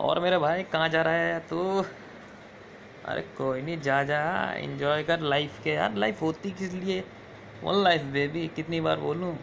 और मेरे भाई, कहाँ जा रहा है तू? अरे कोई नहीं, जा जा। इंजॉय कर लाइफ के यार। लाइफ होती किस लिए? वन लाइफ बेबी कितनी बार बोलूँ?